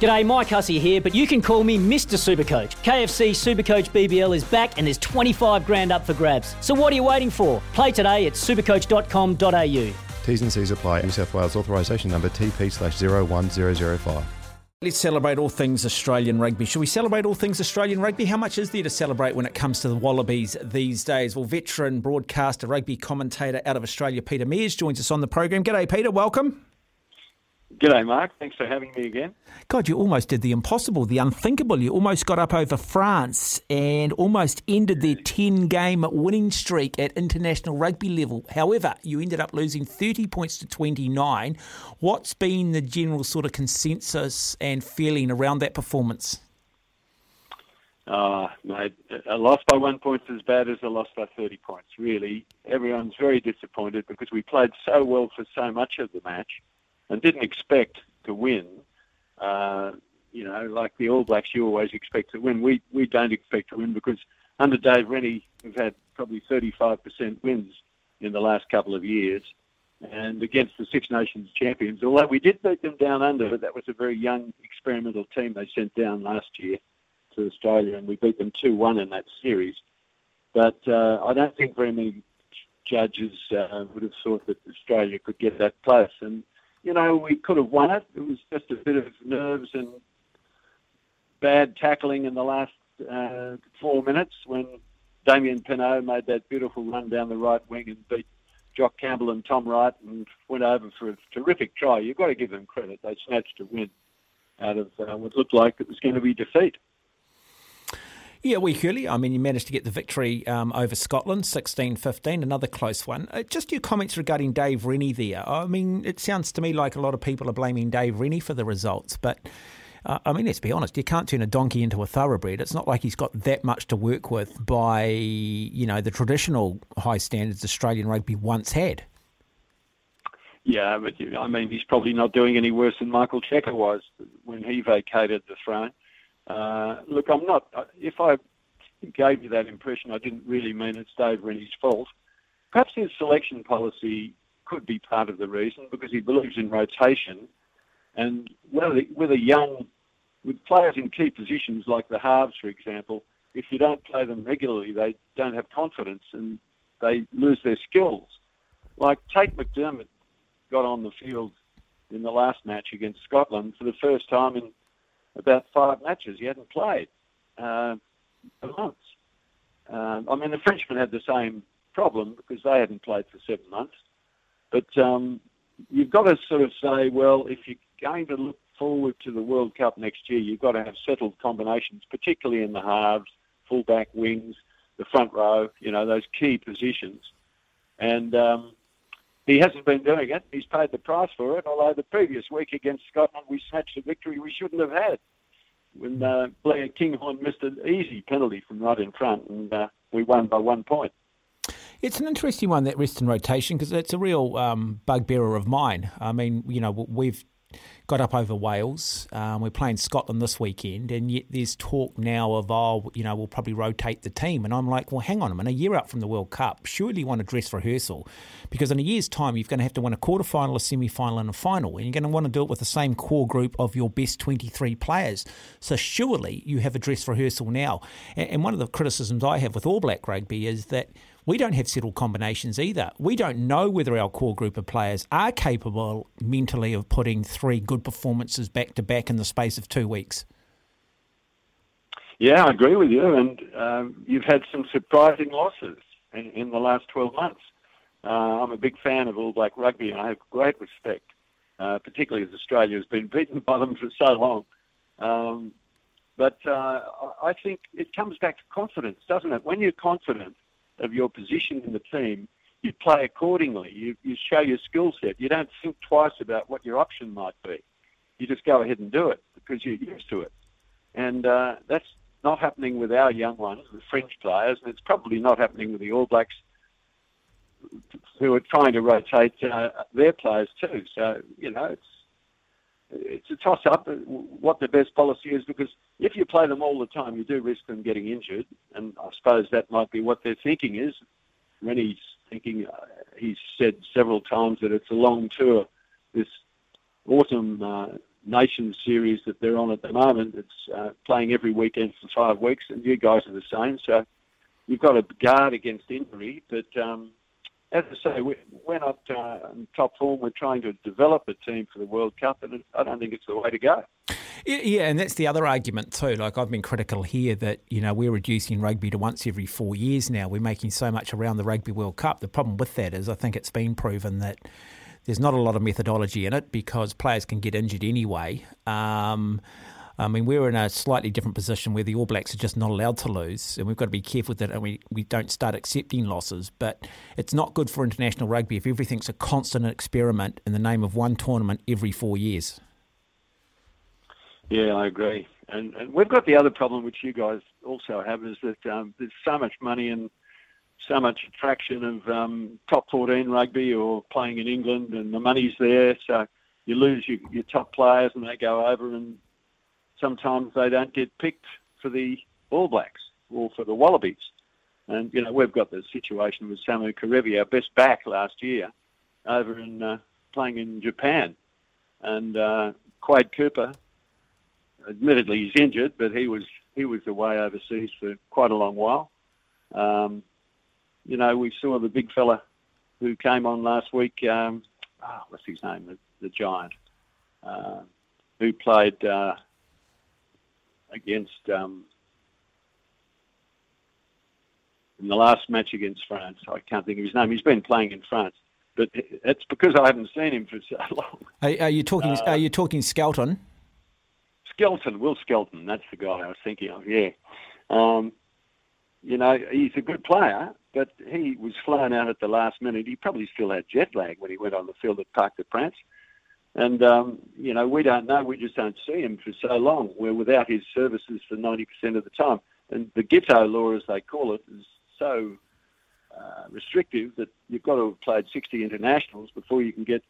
G'day, Mike Hussey here, but you can call me Mr. Supercoach. KFC Supercoach BBL is back and there's 25 grand up for grabs. So what are you waiting for? Play today at supercoach.com.au. T's and C's apply. New South Wales authorisation number TP slash 01005. Let's celebrate all things Australian rugby. Should we celebrate all things Australian rugby? How much is there to celebrate when it comes to the Wallabies these days? Well, veteran broadcaster, rugby commentator out of Australia, Peter Mears, joins us on the program. G'day, Peter. Welcome. G'day, Mark. Thanks for having me again. God, you almost did the impossible, the unthinkable. You almost got up over France and almost ended their 10 game winning streak at international rugby level. However, you ended up losing 30 points to 29. What's been the general sort of consensus and feeling around that performance? Uh, mate, a loss by one point is as bad as a loss by 30 points, really. Everyone's very disappointed because we played so well for so much of the match and didn't expect to win. Uh, you know, like the All Blacks, you always expect to win. We we don't expect to win because under Dave Rennie, we've had probably 35% wins in the last couple of years, and against the Six Nations champions. Although we did beat them down under, but that was a very young experimental team they sent down last year to Australia, and we beat them 2-1 in that series. But uh, I don't think very many judges uh, would have thought that Australia could get that close, and you know, we could have won it. It was just a bit of nerves and bad tackling in the last uh, four minutes when Damian Penaud made that beautiful run down the right wing and beat Jock Campbell and Tom Wright and went over for a terrific try. You've got to give them credit. They snatched a win out of uh, what looked like it was going to be defeat. Yeah, we Hurley. I mean, you managed to get the victory um, over Scotland, 16 15, another close one. Uh, just your comments regarding Dave Rennie there. I mean, it sounds to me like a lot of people are blaming Dave Rennie for the results, but. Uh, I mean, let's be honest. You can't turn a donkey into a thoroughbred. It's not like he's got that much to work with by, you know, the traditional high standards Australian rugby once had. Yeah, but I mean, he's probably not doing any worse than Michael Cheika was when he vacated the throne. Uh, look, I'm not. If I gave you that impression, I didn't really mean it's Dave Rennie's fault. Perhaps his selection policy could be part of the reason because he believes in rotation, and a, with a young, with players in key positions like the halves, for example, if you don't play them regularly, they don't have confidence and they lose their skills. Like Tate McDermott got on the field in the last match against Scotland for the first time in about five matches. He hadn't played uh, for months. Um, I mean, the Frenchmen had the same problem because they hadn't played for seven months. But um, you've got to sort of say, well, if you're going to look forward to the World Cup next year, you've got to have settled combinations, particularly in the halves, fullback wings, the front row, you know, those key positions. And um, he hasn't been doing it. He's paid the price for it. Although the previous week against Scotland, we snatched a victory we shouldn't have had. When uh, Blair Kinghorn missed an easy penalty from right in front, and uh, we won by one point. It's an interesting one that rest and rotation because it's a real um, bugbearer of mine. I mean, you know, we've got up over Wales. Um, we're playing Scotland this weekend, and yet there's talk now of, oh, you know, we'll probably rotate the team. And I'm like, well, hang on a minute, a year out from the World Cup, surely you want a dress rehearsal because in a year's time, you're going to have to win a quarter final, a semi final, and a final. And you're going to want to do it with the same core group of your best 23 players. So surely you have a dress rehearsal now. And one of the criticisms I have with All Black rugby is that we don't have settled combinations either. We don't know whether our core group of players are capable mentally of putting three good performances back to back in the space of two weeks. Yeah, I agree with you. And um, you've had some surprising losses in, in the last 12 months. Uh, I'm a big fan of All Black rugby and I have great respect, uh, particularly as Australia has been beaten by them for so long. Um, but uh, I think it comes back to confidence, doesn't it? When you're confident, of your position in the team, you play accordingly. You, you show your skill set. You don't think twice about what your option might be. You just go ahead and do it. because you're used to it. And uh, that's not happening with our young ones, the French players, and it's probably not happening with the All Blacks who are trying to rotate uh, their players too. So, you know, it's it's a toss up what the best policy is because if you play them all the time, you do risk them getting injured. And I suppose that might be what their thinking is. Rennie's thinking, uh, he's said several times that it's a long tour. This autumn uh, Nations series that they're on at the moment, it's uh, playing every weekend for five weeks, and you guys are the same. So you've got to guard against injury, but um, as I say, we're not uh, in top form. We're trying to develop a team for the World Cup, and I don't think it's the way to go. Yeah, and that's the other argument too. Like I've been critical here that you know we're reducing rugby to once every four years now. We're making so much around the Rugby World Cup. The problem with that is I think it's been proven that there's not a lot of methodology in it because players can get injured anyway. Um, I mean, we're in a slightly different position where the All Blacks are just not allowed to lose, and we've got to be careful that and we, we don't start accepting losses. But it's not good for international rugby if everything's a constant experiment in the name of one tournament every four years. Yeah, I agree. And, and we've got the other problem, which you guys also have, is that um, there's so much money and so much attraction of um, top 14 rugby or playing in England, and the money's there. So you lose your, your top players, and they go over and sometimes they don't get picked for the All Blacks or for the Wallabies. And, you know, we've got the situation with Samu Kerevi, our best back last year, over in uh, playing in Japan. And uh, Quade Cooper, admittedly he's injured, but he was he was away overseas for quite a long while. Um, you know, we saw the big fella who came on last week. Um, oh, what's his name? The, the giant uh, who played uh, against um, in the last match against France. I can't think of his name. He's been playing in France, but it's because I haven't seen him for so long. Are, are you talking? Uh, are you talking Skelton? Skelton, Will Skelton. That's the guy I was thinking of. Yeah. Um, you know, he's a good player, but he was flown out at the last minute. He probably still had jet lag when he went on the field at Parc des Princes. And, um, you know, we don't know. We just don't see him for so long. We're without his services for 90% of the time. And the Giteau law, as they call it, is so uh, restrictive that you've got to have played 60 internationals before you can get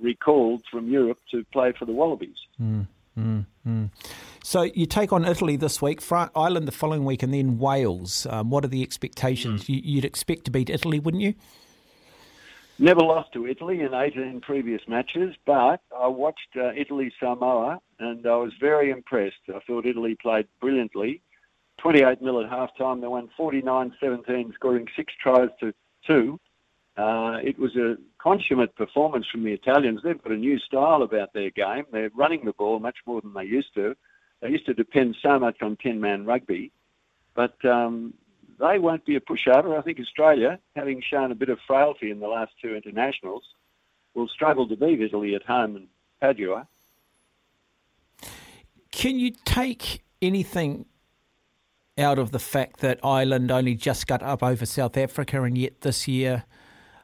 recalled from Europe to play for the Wallabies. Mm, mm, mm. So you take on Italy this week, France, Ireland the following week, and then Wales. Um, what are the expectations? Mm. You, would expect to beat Italy, wouldn't you? Never lost to Italy in 18 previous matches, but I watched uh, Italy Samoa and I was very impressed. I thought Italy played brilliantly. 28 nil at halftime. They won 49-17, scoring six tries to two. Uh, it was a consummate performance from the Italians. They've got a new style about their game. They're running the ball much more than they used to. They used to depend so much on 10-man rugby, but um, they won't be a pushover. I think Australia, having shown a bit of frailty in the last two internationals, will struggle to beat Italy at home in Padua. Can you take anything out of the fact that Ireland only just got up over South Africa, and yet this year,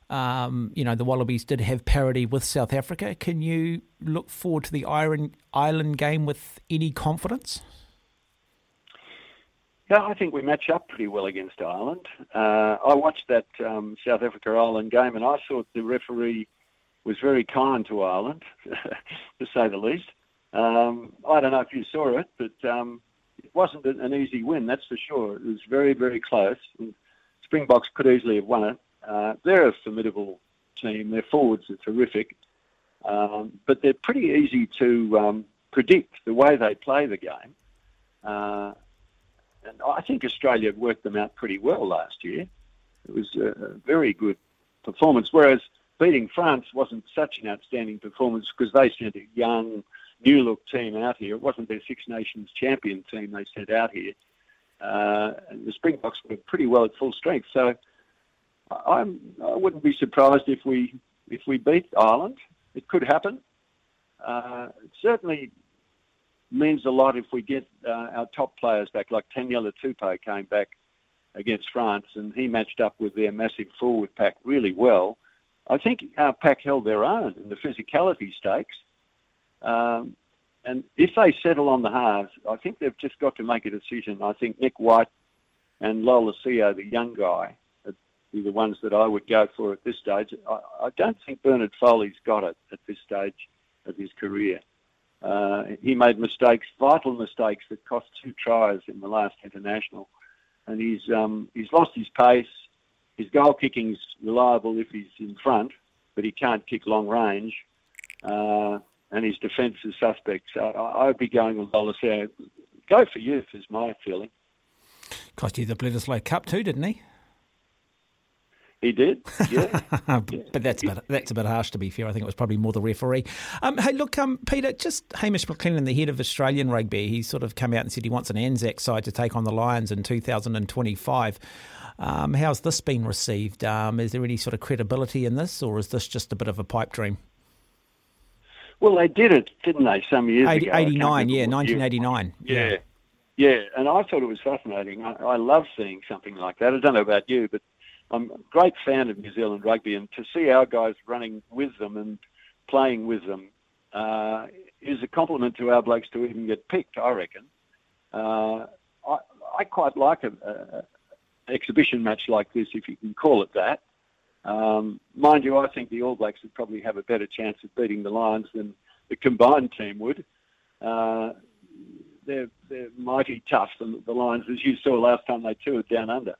um, you know, the Wallabies did have parity with South Africa? Can you look forward to the Ireland game with any confidence? Yeah, I think we match up pretty well against Ireland. Uh, I watched that um, South Africa Ireland game, and I thought the referee was very kind to Ireland, to say the least. Um, I don't know if you saw it, but um, it wasn't an easy win, that's for sure. It was very, very close. And Springboks could easily have won it. Uh, they're a formidable team. Their forwards are terrific, um, but they're pretty easy to um, predict the way they play the game. Uh, and I think Australia worked them out pretty well last year. It was a very good performance, whereas beating France wasn't such an outstanding performance because they sent a young, new look team out here. It wasn't their Six Nations champion team they sent out here. Uh, the Springboks were pretty well at full strength. So I'm, I wouldn't be surprised if we if we beat Ireland. It could happen. Uh, certainly means a lot if we get uh, our top players back, like Taniela Tupou came back against France and he matched up with their massive forward pack really well. I think our pack held their own in the physicality stakes. Um, and if they settle on the halves, I think they've just got to make a decision. I think Nick White and Lolesio, the young guy, would be the ones that I would go for at this stage. I, I don't think Bernard Foley's got it at this stage of his career. Uh, he made mistakes, vital mistakes that cost two tries in the last international, and he's um, he's lost his pace. His goal kicking's reliable if he's in front, but he can't kick long range. Uh, and his defence is suspect. So I, would be going with Lolesio. Go for youth is my feeling. Cost you the Bledisloe Cup too, didn't he? He did, yeah. but that's a bit, that's a bit harsh to be fair. I think it was probably more the referee. Um, hey, look, um, Peter, just Hamish McLennan, the head of Australian rugby, he sort of come out and said he wants an Anzac side to take on the Lions in 2025. Um, how's this been received? Um, is there any sort of credibility in this, or is this just a bit of a pipe dream? Well, they did it, didn't they, some years 80, ago? 89, yeah, 1989. Yeah. yeah. yeah, and I thought it was fascinating. I, I love seeing something like that. I don't know about you, but I'm a great fan of New Zealand rugby, and to see our guys running with them and playing with them uh, is a compliment to our blokes to even get picked, I reckon. Uh, I, I quite like a, a, exhibition match like this, if you can call it that. Um, mind you, I think the All Blacks would probably have a better chance of beating the Lions than the combined team would. Uh, they're they're mighty tough, the, the Lions, as you saw last time they toured down under.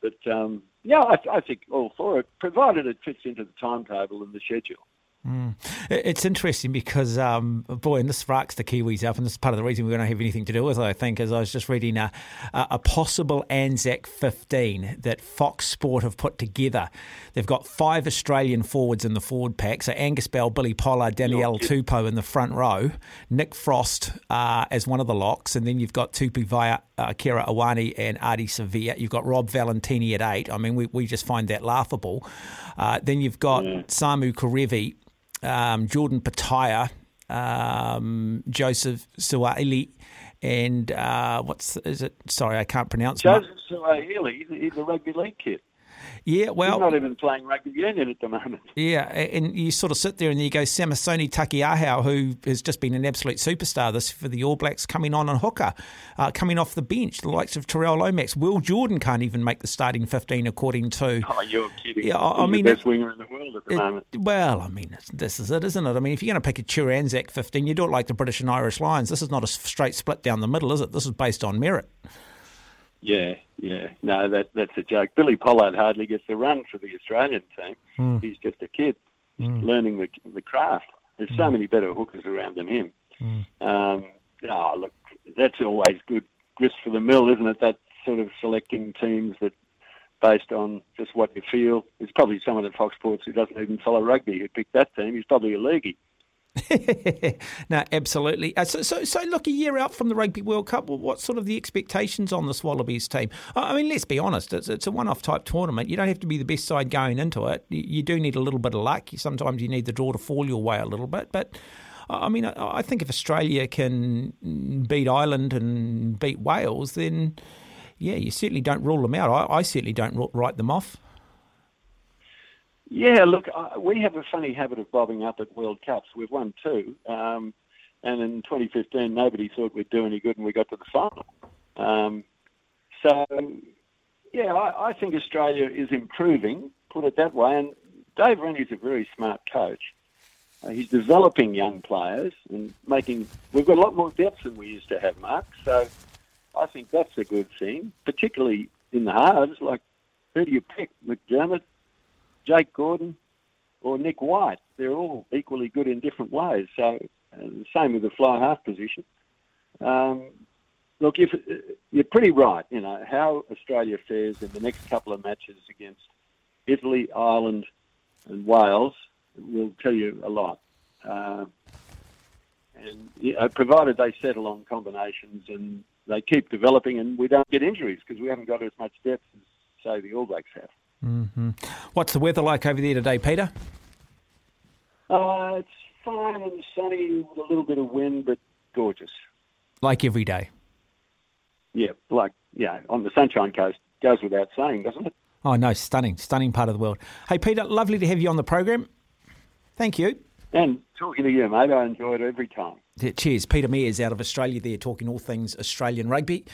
But um, yeah, I, I think all for it, provided it fits into the timetable and the schedule. Mm. It's interesting because, um, boy, and this racks the Kiwis up, and this is part of the reason we don't have anything to do with it, I think, is I was just reading a, a possible Anzac 15 that Fox Sport have put together. They've got five Australian forwards in the forward pack, so Angus Bell, Billy Pollard, Daniel Tupou in the front row, Nick Frost uh, as one of the locks, and then you've got Tupou Vaa'i uh, Kira Ioane, and Ardie Savea. You've got Rob Valetini at eight. I mean, we, we just find that laughable. Uh, then you've got yeah. Samu Kerevi um, Jordan Petaia, um, Joseph Suaalii, and uh, what's is it? Sorry, I can't pronounce. Joseph Suaalii, he's a rugby league kid. Yeah, well, he's not even playing rugby union at the moment. Yeah, and you sort of sit there and you go, Samisoni Taukei'aho, who has just been an absolute superstar this for the All Blacks, coming on on hooker, uh, coming off the bench, the likes of Tyrel Lomax. Will Jordan can't even make the starting fifteen, according to. Oh, you're kidding! Yeah, I, I mean, the best winger in the world at the it, moment. Well, I mean, this is it, isn't it? I mean, if you're going to pick a true Anzac fifteen, you do it like the British and Irish Lions. This is not a straight split down the middle, is it? This is based on merit. Yeah, yeah. No, that that's a joke. Billy Pollard hardly gets a run for the Australian team. Mm. He's just a kid mm. learning the the craft. There's mm. so hmm. many better hookers around than him. Hmm. Um, oh, look, that's always good grist for the mill, isn't it? That sort of selecting teams that based on just what you feel. There's probably someone at Fox Sports who doesn't even follow rugby who picked that team. He's probably a leaguey. no, absolutely. Uh, so, so, so, look, a year out from the Rugby World Cup, well, what sort of the expectations on the Wallabies team? I mean, let's be honest, it's, it's a one-off type tournament. You don't have to be the best side going into it. You, you, do need a little bit of luck. Sometimes you need the draw to fall your way a little bit. But I mean, I, I think if Australia can beat Ireland and beat Wales, then yeah, you certainly don't rule them out. I, I certainly don't write them off. Yeah, look, uh, we have a funny habit of bobbing up at World Cups. We've won two, um, and in 2015, nobody thought we'd do any good, and we got to the final. Um, so, yeah, I, I, think Australia is improving, put it that way. And Dave Rennie's a very smart coach. Uh, he's developing young players and making. We've got a lot more depth than we used to have, Mark. So, I think that's a good thing, particularly in the halves. Like, who do you pick? McDermott, Jake Gordon or Nick White. They're all equally good in different ways. So, uh, same with the fly half position. Um, look, if you're pretty right, you know how Australia fares in the next couple of matches against Italy, Ireland, and Wales will tell you a lot. Uh, and you know, provided they settle on combinations and they keep developing, and we don't get injuries because we haven't got as much depth as say the All Blacks have. Mm-hmm. What's the weather like over there today, Peter? Uh, it's fine and sunny with a little bit of wind, but gorgeous. Like every day. Yeah, like yeah, on the Sunshine Coast goes without saying, doesn't it? Oh no, stunning, stunning part of the world. Hey, Peter, lovely to have you on the program. Thank you. And talking to you, mate, I enjoy it every time. Cheers. Peter Mears out of Australia there talking all things Australian rugby.